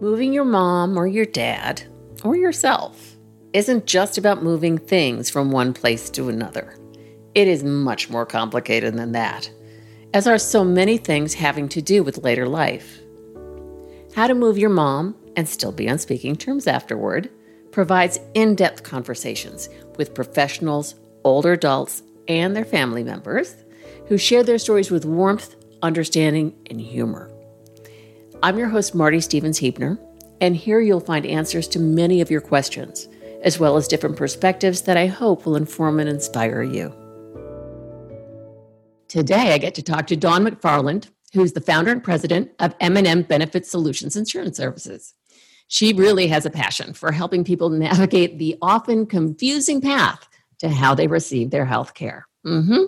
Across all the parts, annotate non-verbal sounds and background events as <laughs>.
Moving your mom or your dad or yourself isn't just about moving things from one place to another. It is much more complicated than that, as are so many things having to do with later life. How to Move Your Mom and Still Be on Speaking Terms Afterward provides in depth conversations with professionals, older adults, and their family members who share their stories with warmth, understanding, and humor. I'm your host, Marty Stevens Heebner, and here you'll find answers to many of your questions, as well as different perspectives that I hope will inform and inspire you. Today, I get to talk to Dawn McFarland, who's the founder and president of M&M Benefit Solutions Insurance Services. She really has a passion for helping people navigate the often confusing path to how they receive their health care. Mm-hmm.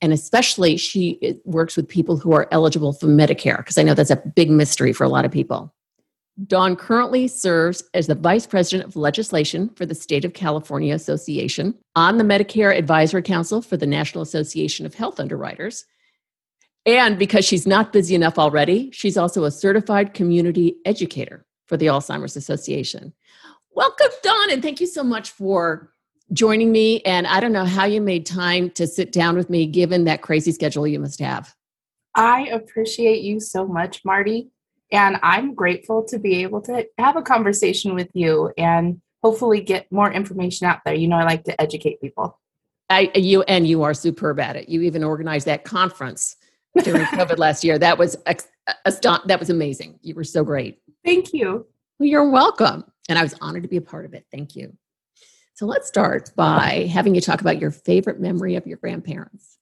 And especially, she works with people who are eligible for Medicare, because I know that's a big mystery for a lot of people. Dawn currently serves as the Vice President of Legislation for the State of California Association, on the Medicare Advisory Council for the National Association of Health Underwriters. And because she's not busy enough already, she's also a certified community educator for the Alzheimer's Association. Welcome, Dawn, and thank you so much for joining me. And I don't know how you made time to sit down with me given that crazy schedule you must have. I appreciate you so much, Marty. And I'm grateful to be able to have a conversation with you and hopefully get more information out there. You know, I like to educate people. I, you and you are superb at it. You even organized that conference during <laughs> COVID last year. That was that was amazing. You were so great. Thank you. Well, you're welcome. And I was honored to be a part of it. Thank you. So let's start by having you talk about your favorite memory of your grandparents.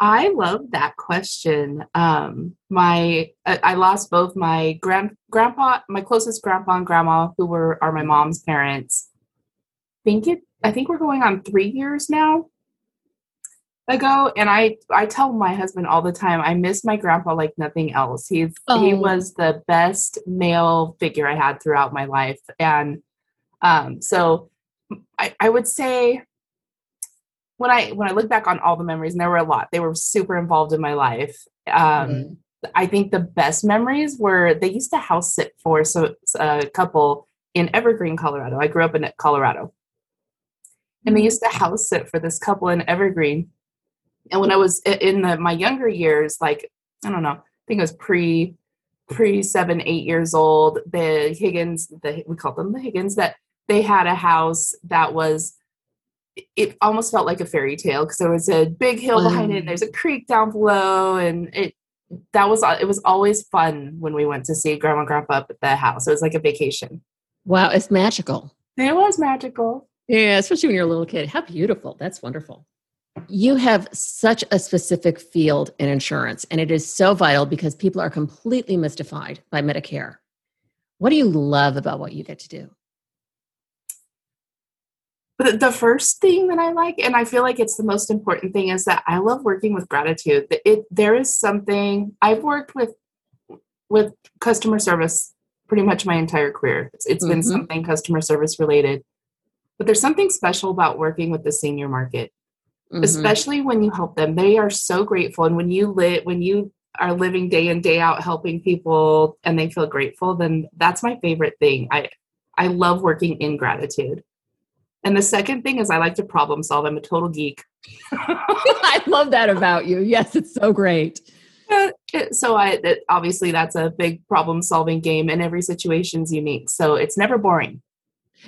I love that question. Um, my I lost both my grand grandpa, my closest grandpa and grandma, who were are my mom's parents. I think it. I think we're going on three years now ago, and I I tell my husband all the time I miss my grandpa like nothing else. He's oh. he was the best male figure I had throughout my life, and um, so I, I would say when I when I look back on all the memories, and there were a lot, they were super involved in my life. Um, mm-hmm. I think the best memories were they used to house sit for so a couple in Evergreen, Colorado. I grew up in Colorado, and they mm-hmm. used to house sit for this couple in Evergreen. And when I was in the, my younger years, like I don't know, I think it was pre pre seven eight years old. The Higgins, the we called them the Higgins that they had a house that was it almost felt like a fairy tale because there was a big hill behind it and there's a creek down below and it that was it was always fun when we went to see grandma and grandpa up at the house. It was like a vacation. Wow it's magical. It was magical. Yeah especially when you're a little kid. How beautiful. That's wonderful. You have such a specific field in insurance and it is so vital because people are completely mystified by medicare. What do you love about what you get to do but the first thing that I like, and I feel like it's the most important thing, is that I love working with gratitude. It there is something I've worked with with customer service pretty much my entire career. it's, it's mm-hmm. been something customer service related, but there's something special about working with the senior market, mm-hmm. especially when you help them. They are so grateful, and when you lit when you are living day in day out helping people and they feel grateful, then that's my favorite thing. I I love working in gratitude. And the second thing is I like to problem solve. I'm a total geek. <laughs> <laughs> I love that about you. Yes, it's so great. so I it, obviously that's a big problem solving game and every situation is unique. So it's never boring.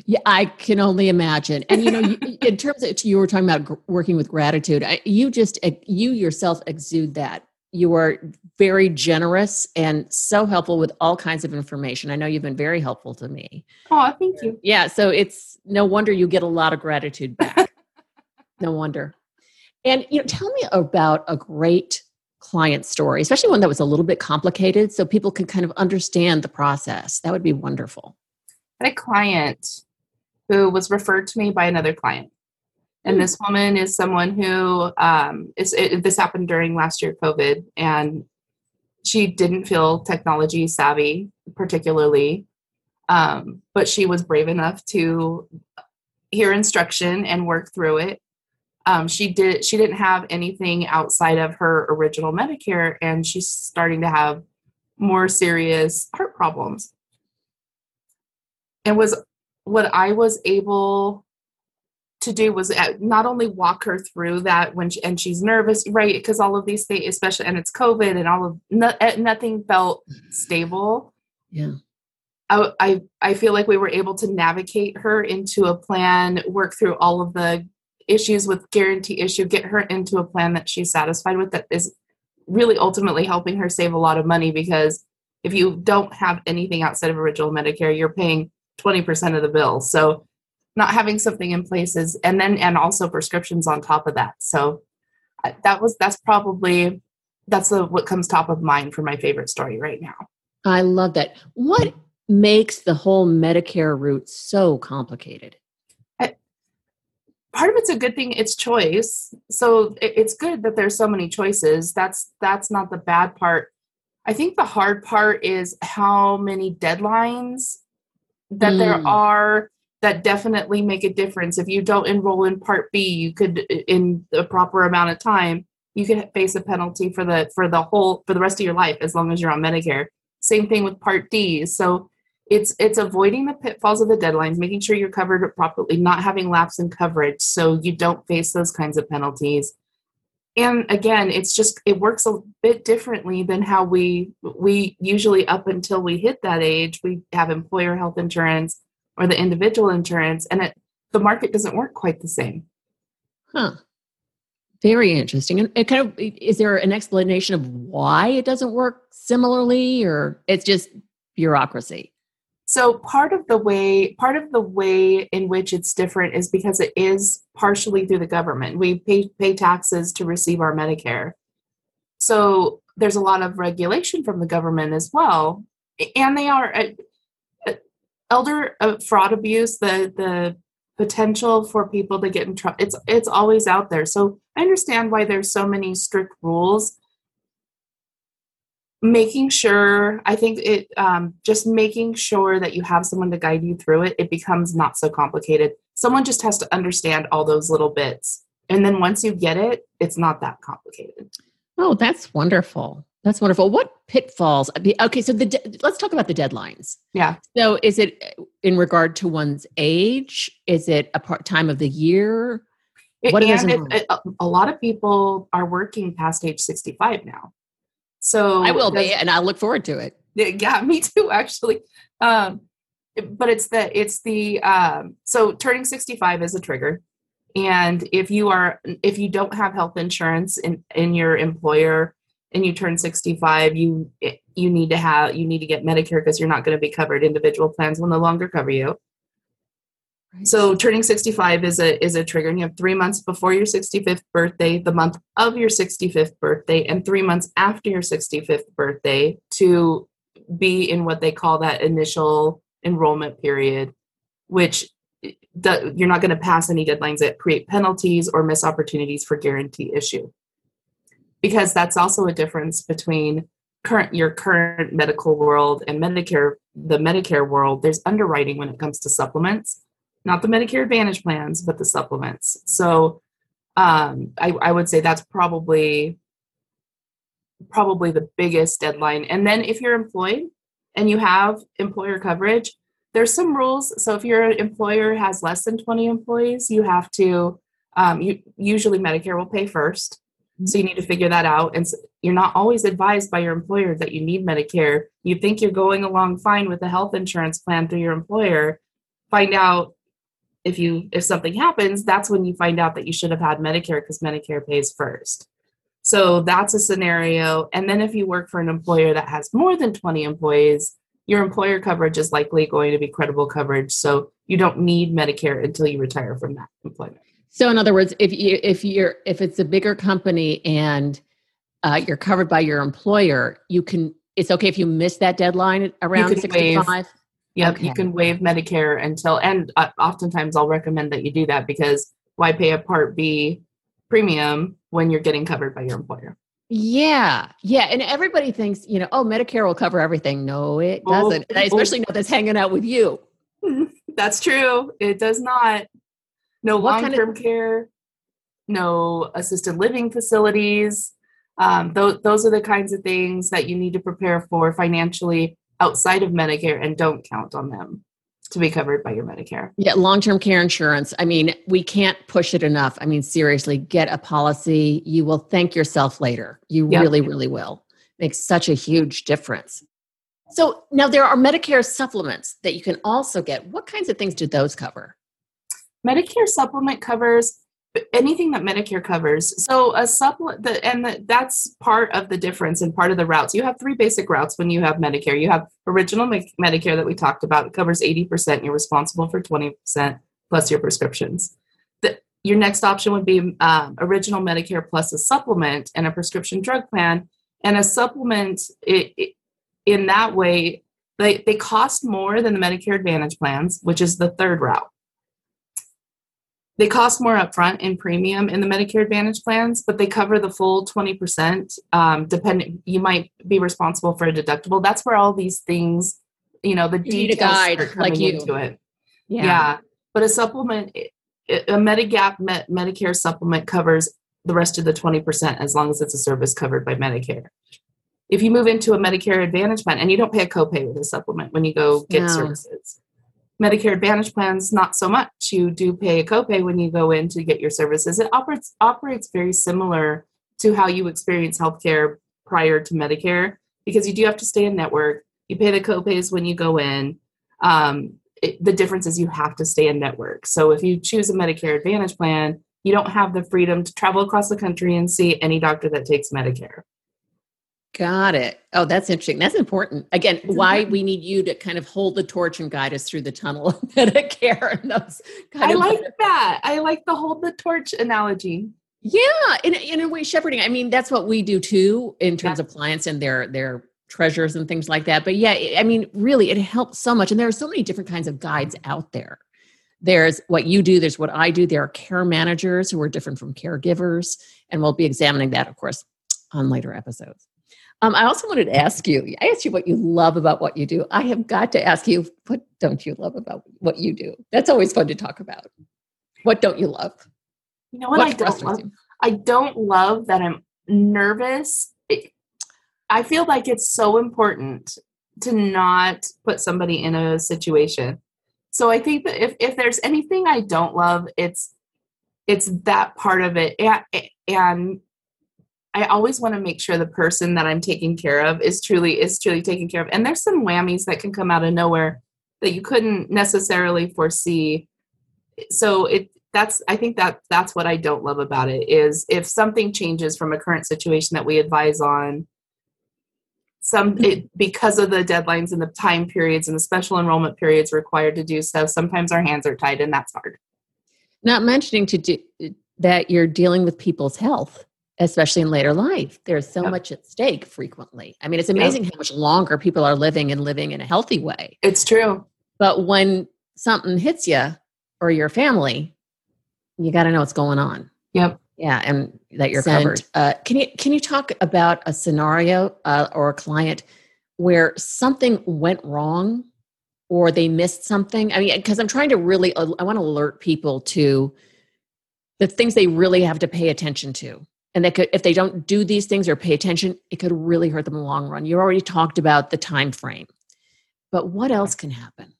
Yeah, I can only imagine. And you know, you, in terms of you were talking about working with gratitude, I, you just eh, you yourself exude that you are very generous and so helpful with all kinds of information. I know you've been very helpful to me. Oh, thank you. Yeah, so it's no wonder you get a lot of gratitude back. <laughs> no wonder. And you know, tell me about a great client story, especially one that was a little bit complicated so people can kind of understand the process. That would be wonderful. I had a client who was referred to me by another client. And this woman is someone who um, is, it, this happened during last year COVID, and she didn't feel technology savvy particularly, um, but she was brave enough to hear instruction and work through it. Um, she did. She didn't have anything outside of her original Medicare, and she's starting to have more serious heart problems. and was what I was able to do was uh, not only walk her through that when she, and she's nervous right because all of these things especially and it's covid and all of no, uh, nothing felt stable. Yeah. I, I i feel like we were able to navigate her into a plan work through all of the issues with guarantee issue get her into a plan that she's satisfied with that is really ultimately helping her save a lot of money because if you don't have anything outside of original medicare you're paying 20% of the bill. So not having something in place is and then and also prescriptions on top of that. So that was that's probably that's the, what comes top of mind for my favorite story right now. I love that. What makes the whole medicare route so complicated? I, part of it's a good thing it's choice. So it, it's good that there's so many choices. That's that's not the bad part. I think the hard part is how many deadlines that mm. there are that definitely make a difference. If you don't enroll in Part B, you could in the proper amount of time, you could face a penalty for the for the whole for the rest of your life as long as you're on Medicare. Same thing with Part D. So it's it's avoiding the pitfalls of the deadlines, making sure you're covered properly, not having lapse in coverage so you don't face those kinds of penalties. And again, it's just it works a bit differently than how we we usually up until we hit that age, we have employer health insurance or the individual insurance and it the market doesn't work quite the same. Huh. Very interesting. And it kind of is there an explanation of why it doesn't work similarly or it's just bureaucracy? So part of the way part of the way in which it's different is because it is partially through the government. We pay pay taxes to receive our medicare. So there's a lot of regulation from the government as well and they are uh, elder uh, fraud abuse, the the potential for people to get in trouble, it's it's always out there. So I understand why there's so many strict rules. Making sure, I think it um, just making sure that you have someone to guide you through it. It becomes not so complicated. Someone just has to understand all those little bits, and then once you get it, it's not that complicated. Oh, that's wonderful. That's wonderful. What pitfalls? Okay, so the de- let's talk about the deadlines. Yeah. So, is it in regard to one's age? Is it a part time of the year? What and it, it, a lot of people are working past age sixty-five now. So I will be, and I look forward to it. Yeah, <laughs> me too. Actually, um, but it's the it's the um, so turning sixty-five is a trigger, and if you are if you don't have health insurance in in your employer and you turn 65 you you need to have you need to get medicare because you're not going to be covered. Individual plans will no longer cover you. Right. so turning 65 is a is a trigger and you have three months before your 65th birthday the month of your 65th birthday and three months after your 65th birthday to be in what they call that initial enrollment period which eh, the, you're not going to pass any deadlines that create penalties or miss opportunities for guarantee issue because that's also a difference between current your current medical world and Medicare the Medicare world. There's underwriting when it comes to supplements not the Medicare Advantage plans but the supplements. So um, I, I would say that's probably probably the biggest deadline. And then if you're employed and you have employer coverage there's some rules. So if your employer has less than 20 employees you have to um, you, usually medicare will pay first so you need to figure that out. And you're not always advised by your employer that you need Medicare. You think you're going along fine with a health insurance plan through your employer. Find out if you if something happens, that's when you find out that you should have had Medicare because Medicare pays first. So that's a scenario. And then if you work for an employer that has more than 20 employees, your employer coverage is likely going to be credible coverage. So you don't need Medicare until you retire from that employment. So, in other words, if you if you're if it's a bigger company and uh, you're covered by your employer, you can. It's okay if you miss that deadline around sixty-five. Yep, okay. you can waive Medicare until, and uh, oftentimes I'll recommend that you do that because why pay a Part B premium when you're getting covered by your employer? Yeah, yeah, and everybody thinks you know, oh, Medicare will cover everything. No, it doesn't. Oh, especially oh. not that's hanging out with you. <laughs> That's true. It does not no long term kind of- care, no assisted living facilities. Um, those, those are the kinds of things that you need to prepare for financially outside of Medicare and don't count on them. to be covered by your Medicare. Yeah, long term care insurance. I mean, we can't push it enough. I mean, seriously, get a policy. You will thank yourself later. You yep. really, really will. Makes such a huge difference. So now there are Medicare supplements that you can also get. What kinds of things do those cover? Medicare supplement covers anything that Medicare covers. So a supplement, and the, that's part of the difference and part of the routes. You have three basic routes when you have Medicare. You have original Medicare that we talked about. It covers 80%. You're responsible for 20% plus your prescriptions. The, your next option would be um, original Medicare plus a supplement and a prescription drug plan. And a supplement, it, it, in that way, they, they cost more than the Medicare Advantage plans, which is the third route. They cost more upfront in premium in the Medicare Advantage plans, but they cover the full 20%. Um, depending, you might be responsible for a deductible. That's where all these things, you know, the you details guide, are coming like you. into it. Yeah. yeah. But a supplement, a Medigap Medicare supplement covers the rest of the 20% as long as it's a service covered by Medicare. If you move into a Medicare Advantage plan, and you don't pay a copay with a supplement when you go get no. services, Medicare Advantage plans, not so much. You do pay a copay when you go in to get your services. It operates operates very similar to how you experience healthcare prior to Medicare because you do have to stay in network. You pay the copays when you go in. Um, it, the difference is you have to stay in network. So if you choose a Medicare Advantage plan, you don't have the freedom to travel across the country and see any doctor that takes Medicare. Got it. Oh, that's interesting. That's important. Again, it's why important. we need you to kind of hold the torch and guide us through the tunnel <laughs> of Medicare and those I like benefits. that. I like the hold the torch analogy. Yeah, in, in a way, shepherding. I mean, that's what we do too in terms yeah. of clients and their their treasures and things like that. But yeah, I mean, really, it helps so much. And there are so many different kinds of guides out there. There's what you do, there's what I do. There are care managers who are different from caregivers. And we'll be examining that, of course, on later episodes. Um, I also wanted to ask you, I asked you what you love about what you do. I have got to ask you, what don't you love about what you do? That's always fun to talk about. What don't you love? You know what, what I don't love? You? I don't love that I'm nervous. It, I feel like it's so important to not put somebody in a situation. So I think that if, if there's anything I don't love, it's it's that part of it. And, and I always want to make sure the person that I'm taking care of is truly is truly taken care of. And there's some whammies that can come out of nowhere that you couldn't necessarily foresee. So it that's I think that that's what I don't love about it is if something changes from a current situation that we advise on some mm-hmm. it, because of the deadlines and the time periods and the special enrollment periods required to do so sometimes our hands are tied and that's hard not mentioning to do that you're dealing with people's health especially in later life. There's so yep. much at stake frequently. I mean, it's amazing yep. how much longer people are living and living in a healthy way. It's true. But when something hits you or your family, you got to know what's going on. Yep. Yeah, and that you're covered. Uh, can you can you talk about a scenario uh, or a client where something went wrong or they missed something? I mean, because I'm trying to really, I want to alert people to the things they really have to pay attention to and that could if they don't do these things or pay attention it could really hurt them in the long run. You already talked about the time frame but what else can happen?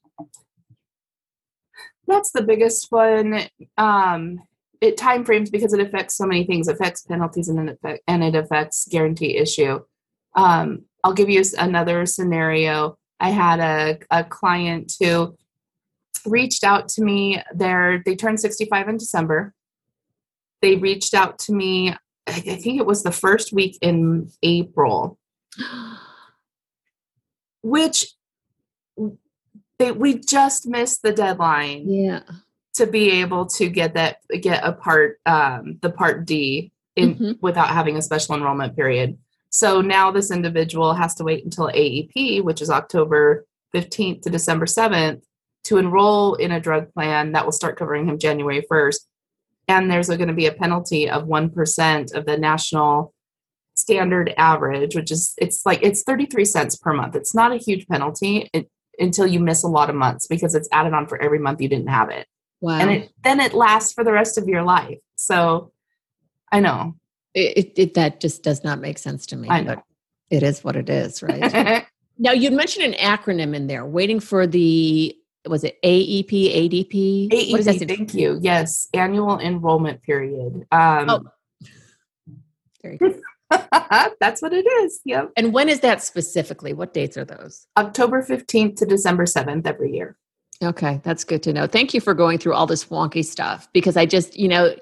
That's the biggest one. Um it time frames because it affects so many things. It affects penalties and it, and it affects guarantee issue. Um i'll give you another scenario. I had a, a client who reached out to me there they turned 65 in december. They reached out to me I think it was the first week in April, which they, we just missed the deadline. Yeah. To be able to get that, get a part, um, the part D in mm-hmm. without having a special enrollment period. So now this individual has to wait until AEP, which is October 15th to December 7th, to enroll in a drug plan that will start covering him January 1st and there's going to be a penalty of 1% of the national standard average which is it's like it's 33 cents per month. It's not a huge penalty it, until you miss a lot of months because it's added on for every month you didn't have it. Wow. and it, then it lasts for the rest of your life. So i know. It, it that just does not make sense to me I know. but it is what it is right? <laughs> Now you mentioned an acronym in there waiting for the was it AEP, ADP? AEP, what does that thank you. Yes, annual enrollment period. Um, Oh. Very good. <laughs> that's what it is. Yep. And when is that specifically? What dates are those? October 15th to December 7th every year. Okay, that's good to know. Thank you for going through all this wonky stuff because I just, you know,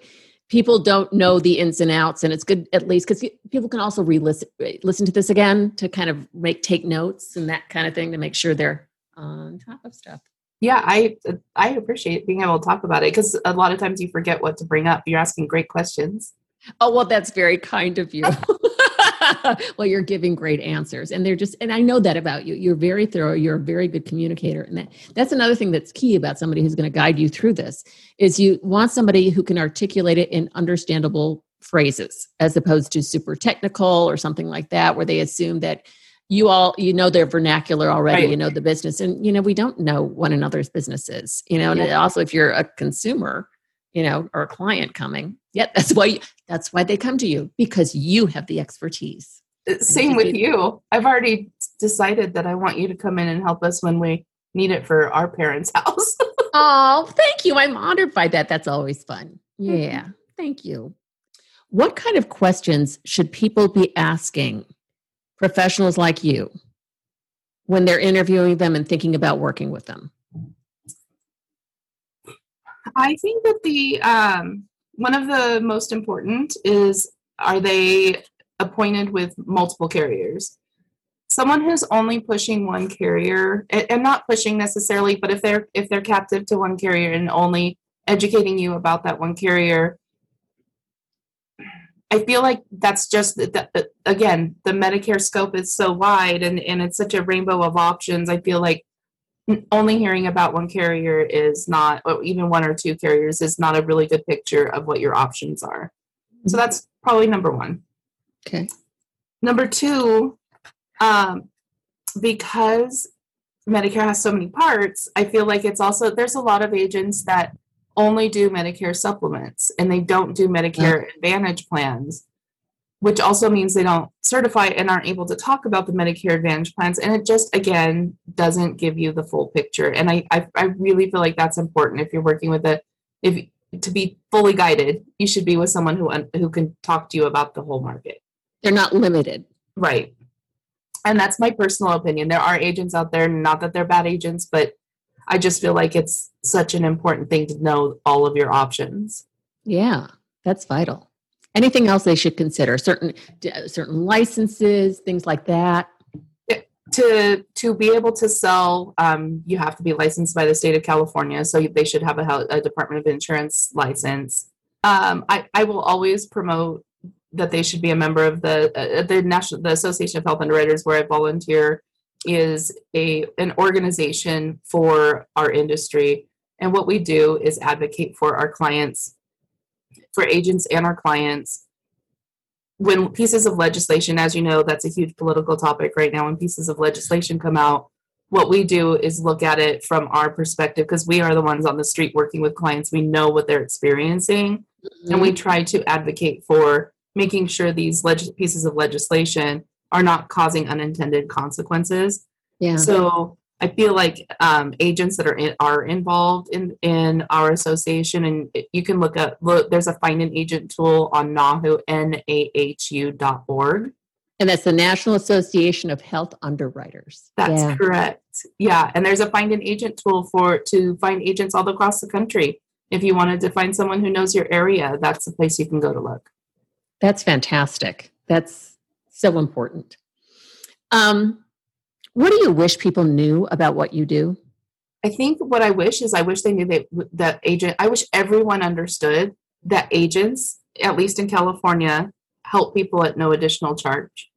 people don't know the ins and outs, and it's good at least because people can also re-listen listen to this again to kind of make take notes and that kind of thing to make sure they're on top of stuff. Yeah, I I appreciate being able to talk about it because a lot of times you forget what to bring up. You're asking great questions. Oh well, that's very kind of you. <laughs> well, you're giving great answers, and they're just, and I know that about you. You're very thorough. You're a very good communicator, and that, that's another thing that's key about somebody who's going to guide you through this. Is you want somebody who can articulate it in understandable phrases, as opposed to super technical or something like that, where they assume that you all you know their vernacular already Right. you know the business and you know we don't know one another's businesses you know and Yeah. also if you're a consumer you know or a client coming yeah that's why you, that's why they come to you because you have the expertise Uh, Same with you. I've already decided that I want you to come in and help us when we need it for our parents' <laughs> house. oh thank you i'm honored by that that's always fun yeah thank you what kind of questions should people be asking professionals like you when they're interviewing them and thinking about working with them I think that the um, one of the most important is are they appointed with multiple carriers? Someone who's only pushing one carrier, and not pushing necessarily, but if they're if they're captive to one carrier and only educating you about that one carrier, I feel like that's just that. that- Again, the Medicare scope is so wide, and and it's such a rainbow of options. I feel like only hearing about one carrier is not, or even one or two carriers is not a really good picture of what your options are. So that's probably number one. okay Number two, um, because Medicare has so many parts, I feel like it's also there's a lot of agents that only do Medicare supplements and they don't do Medicare mm. Advantage plans, which also means they don't certify and aren't able to talk about the Medicare Advantage plans. And it just again doesn't give you the full picture. And I I, I really feel like that's important if you're working with a if to be fully guided, you should be with someone who who can talk to you about the whole market. they're not limited Right. And that's my personal opinion. There are agents out there, not that they're bad agents, but I just feel like it's such an important thing to know all of your options. Yeah, that's vital. Anything else they should consider? Certain certain licenses, things like that. To to be able to sell, um, you have to be licensed by the state of California, so they should have a, a Department of Insurance license. Um, I I will always promote that they should be a member of the uh, the national the Association of Health Underwriters, where I volunteer, is a an organization for our industry, and what we do is advocate for our clients, for agents and our clients. When pieces of legislation, as you know, that's a huge political topic right now. When pieces of legislation come out, what we do is look at it from our perspective because we are the ones on the street working with clients. We know what they're experiencing and we mm-hmm. try to advocate for making sure these leg- pieces of legislation are not causing unintended consequences. yeah. So I feel like um, agents that are in, are involved in in our association, and you can look up. Look, there's a find an agent tool on NAHU n a h u dot org. and that's the National Association of Health Underwriters. That's yeah. correct. Yeah, and there's a find an agent tool for to find agents all across the country. If you wanted to find someone who knows your area, that's the place you can go to look. That's fantastic. That's so important. Um, what do you wish people knew about what you do? I think what I wish is I wish they knew that that agent. I wish everyone understood that agents, at least in California, help people at no additional charge.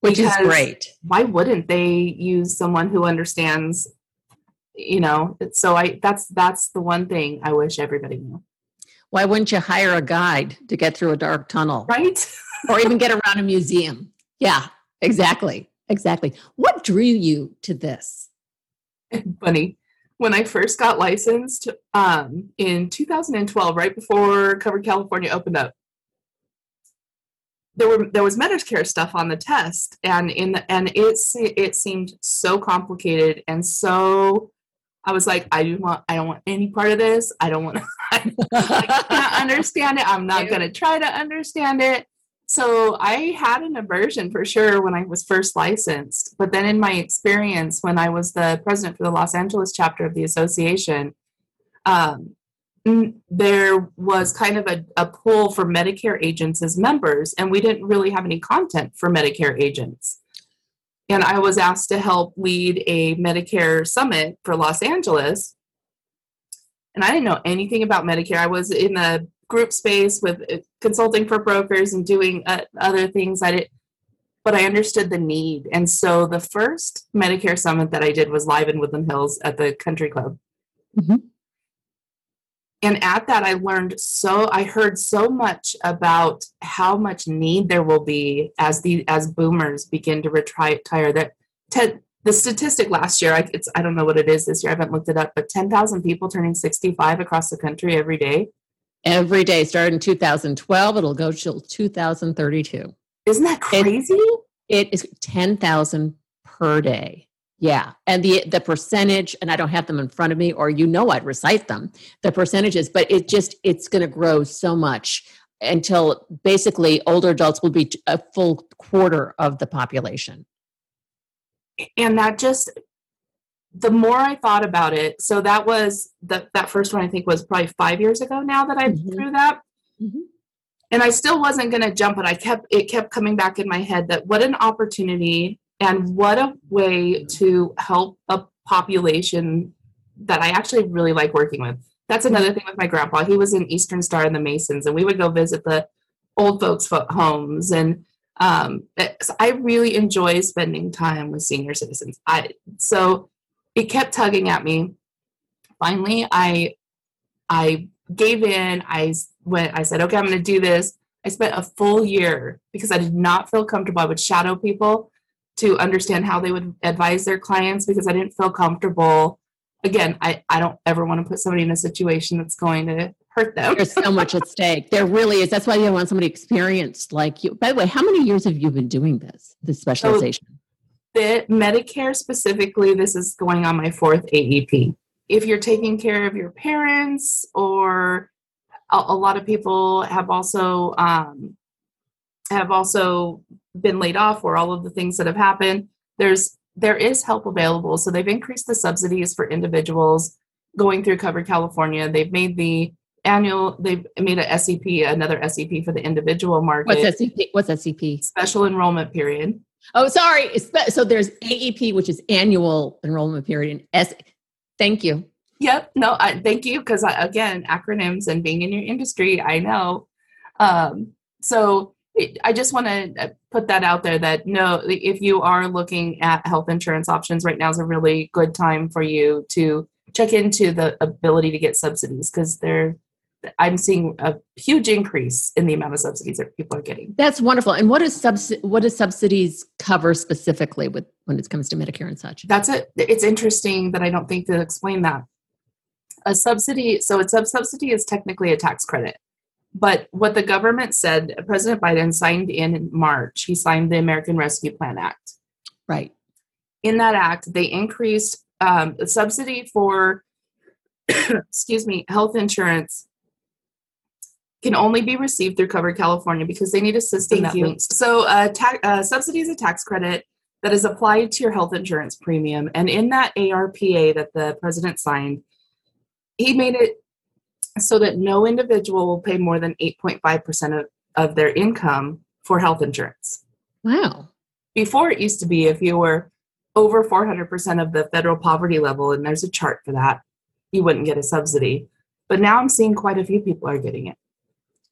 Which is great. Why wouldn't they use someone who understands? You know, so I that's that's the one thing I wish everybody knew. Why wouldn't you hire a guide to get through a dark tunnel Right? or even <laughs> get around a museum? Yeah, exactly. Exactly. What drew you to this? <laughs> funny when i first got licensed um, in 2012 right before covered california opened up there were there was Medicare stuff on the test, and in the and it it seemed so complicated and so. I was like, I don't want, I don't want any part of this. I don't want, <laughs> I, I can't understand it. I'm not going to try to understand it. So I had an aversion for sure when I was first licensed. But then in my experience, when I was the president for the Los Angeles chapter of the association, um, there was kind of a, a pull for Medicare agents as members, and we didn't really have any content for Medicare agents. And I was asked to help lead a Medicare summit for Los Angeles. And I didn't know anything about Medicare. I was in the group space with uh, consulting for brokers and doing uh, other things. I did, but I understood the need. And so the first Medicare summit that I did was live in Woodland Hills at the Country Club. Mm-hmm and at that i learned so i heard so much about how much need there will be as the as boomers begin to retire that Ted, the statistic last year I, it's i don't know what it is this year i haven't looked it up but 10,000 people turning 65 across the country every day every day started in 2012 it'll go till 2032 isn't that crazy it, it is 10,000 per day yeah, and the the percentage, and I don't have them in front of me, or you know, I'd recite them. The percentages, but it just it's going to grow so much until basically older adults will be a full quarter of the population. And that just the more I thought about it, so that was that that first one I think was probably five years ago now that I mm-hmm. threw that. Mm-hmm. And I still wasn't going to jump it. I kept it kept coming back in my head that what an opportunity and what a way to help a population that I actually really like working with. That's another thing with my grandpa. He was an Eastern Star and the Masons, and we would go visit the old folks' homes. And um, I really enjoy spending time with senior citizens. I so it kept tugging at me. Finally, I I gave in. I went. I said, "Okay, I'm going to do this." I spent a full year because I did not feel comfortable. I would shadow people to understand how they would advise their clients because I didn't feel comfortable. Again, I, I don't ever want to put somebody in a situation that's going to hurt them. There's so much at stake. There really is. That's why you want somebody experienced like you. By the way, how many years have you been doing this, this oh, specialization? So the Medicare specifically, this is going on my fourth AEP. If you're taking care of your parents, or a, a lot of people have also um, have also been laid off or all of the things that have happened there's there is help available. So they've increased the subsidies for individuals going through covered california. They've made the annual they've made a sep another sep for the individual market. What's sep what's sep special enrollment period oh sorry. So there's aep which is annual enrollment period and s thank you. Yep no I, thank you because again acronyms and being in your industry i know. Um, so I just want to uh, put that out there that no, if you are looking at health insurance options right now is a really good time for you to check into the ability to get subsidies because they're I'm seeing a huge increase in the amount of subsidies that people are getting. That's wonderful. And what does subs- what does subsidies cover specifically with when it comes to Medicare and such? That's it. It's interesting that I don't think to explain that. A subsidy, so it's a subsidy is technically a tax credit. But what the government said, President Biden signed in March, he signed the American Rescue Plan Act. Right. In that act, they increased um, the subsidy for, <coughs> excuse me, health insurance can only be received through Covered California because they need a system Thank that you. links. So, uh, ta- uh, subsidy is a tax credit that is applied to your health insurance premium. And in that ARPA that the president signed, he made it so that no individual will pay more than 8.5% of, of their income for health insurance. Wow. Before it used to be if you were over 400% of the federal poverty level, and there's a chart for that, you wouldn't get a subsidy. But now I'm seeing quite a few people are getting it.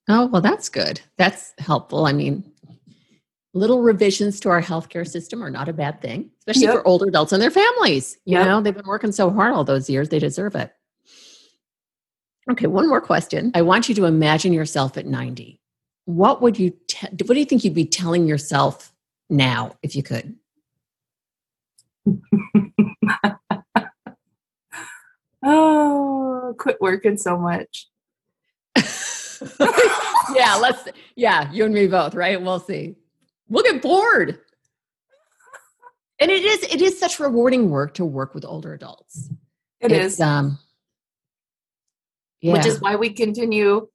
Oh, well, that's good. That's helpful. I mean, little revisions to our healthcare system are not a bad thing, especially yep. for older adults and their families. You yep. know, they've been working so hard all those years, they deserve it. Okay, one more question. I want you to imagine yourself at 90. What would you te- what do you think you'd be telling yourself now if you could? <laughs> oh, quit working so much. Yeah, let's yeah, you and me both, right? We'll see. We'll get bored. And it is it is such rewarding work to work with older adults. It It's, is, um yeah. which is why we continue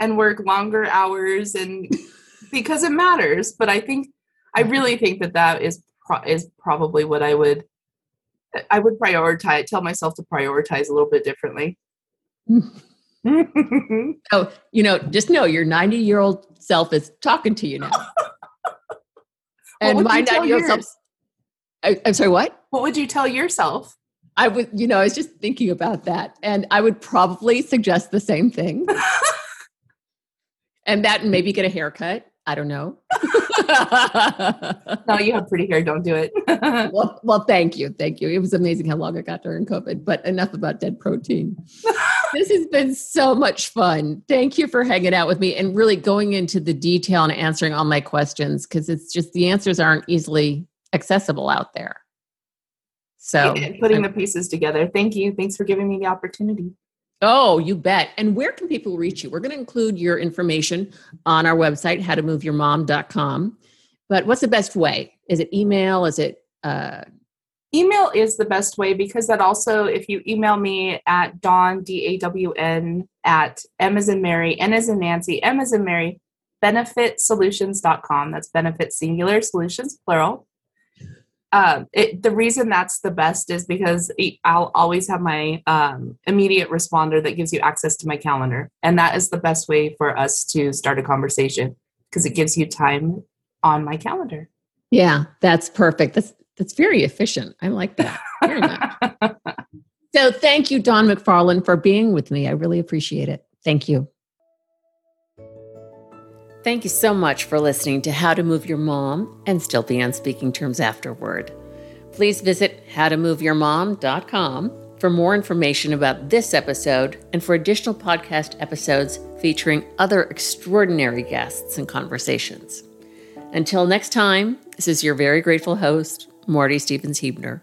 and work longer hours and <laughs> because it matters. But I think I really think that that is pro- is probably what I would I would prioritize. Tell myself to prioritize a little bit differently. <laughs> <laughs> oh, you know, just know your 90 year old self is talking to you now. <laughs> and my you tell 90 year old self? I, I'm sorry, what? what would you tell yourself? I would, you know, I was just thinking about that. And I would probably suggest the same thing. <laughs> and that and maybe get a haircut. I don't know. No, you have pretty hair. Don't do it. well, well, thank you. Thank you. It was amazing how long it got during COVID, but enough about dead protein. This has been so much fun. Thank you for hanging out with me and really going into the detail and answering all my questions because it's just the answers aren't easily accessible out there. So, putting the pieces together. Thank you. Thanks for giving me the opportunity. oh, you bet. And where can people reach you? We're going to include your information on our website, howtomoveyourmom.com. But what's the best way? Is it email? Is it uh, Email is the best way because that also, if you email me at Dawn, D A W N, at M as in Mary, N as in Nancy, M as in Mary, benefitsolutions.com. That's benefit singular, solutions plural. Um, it, the reason that's the best is because I'll always have my um, immediate responder that gives you access to my calendar. And that is the best way for us to start a conversation because it gives you time on my calendar. Yeah, that's perfect. That's that's very efficient. I like that very much. <laughs> so thank you, Dawn McFarland, for being with me. I really appreciate it. Thank you. Thank you so much for listening to How to Move Your Mom and Still Be on Speaking Terms Afterward. Please visit howtomoveyourmom.com for more information about this episode and for additional podcast episodes featuring other extraordinary guests and conversations. Until next time, this is your very grateful host, Marty Stevens Heebner.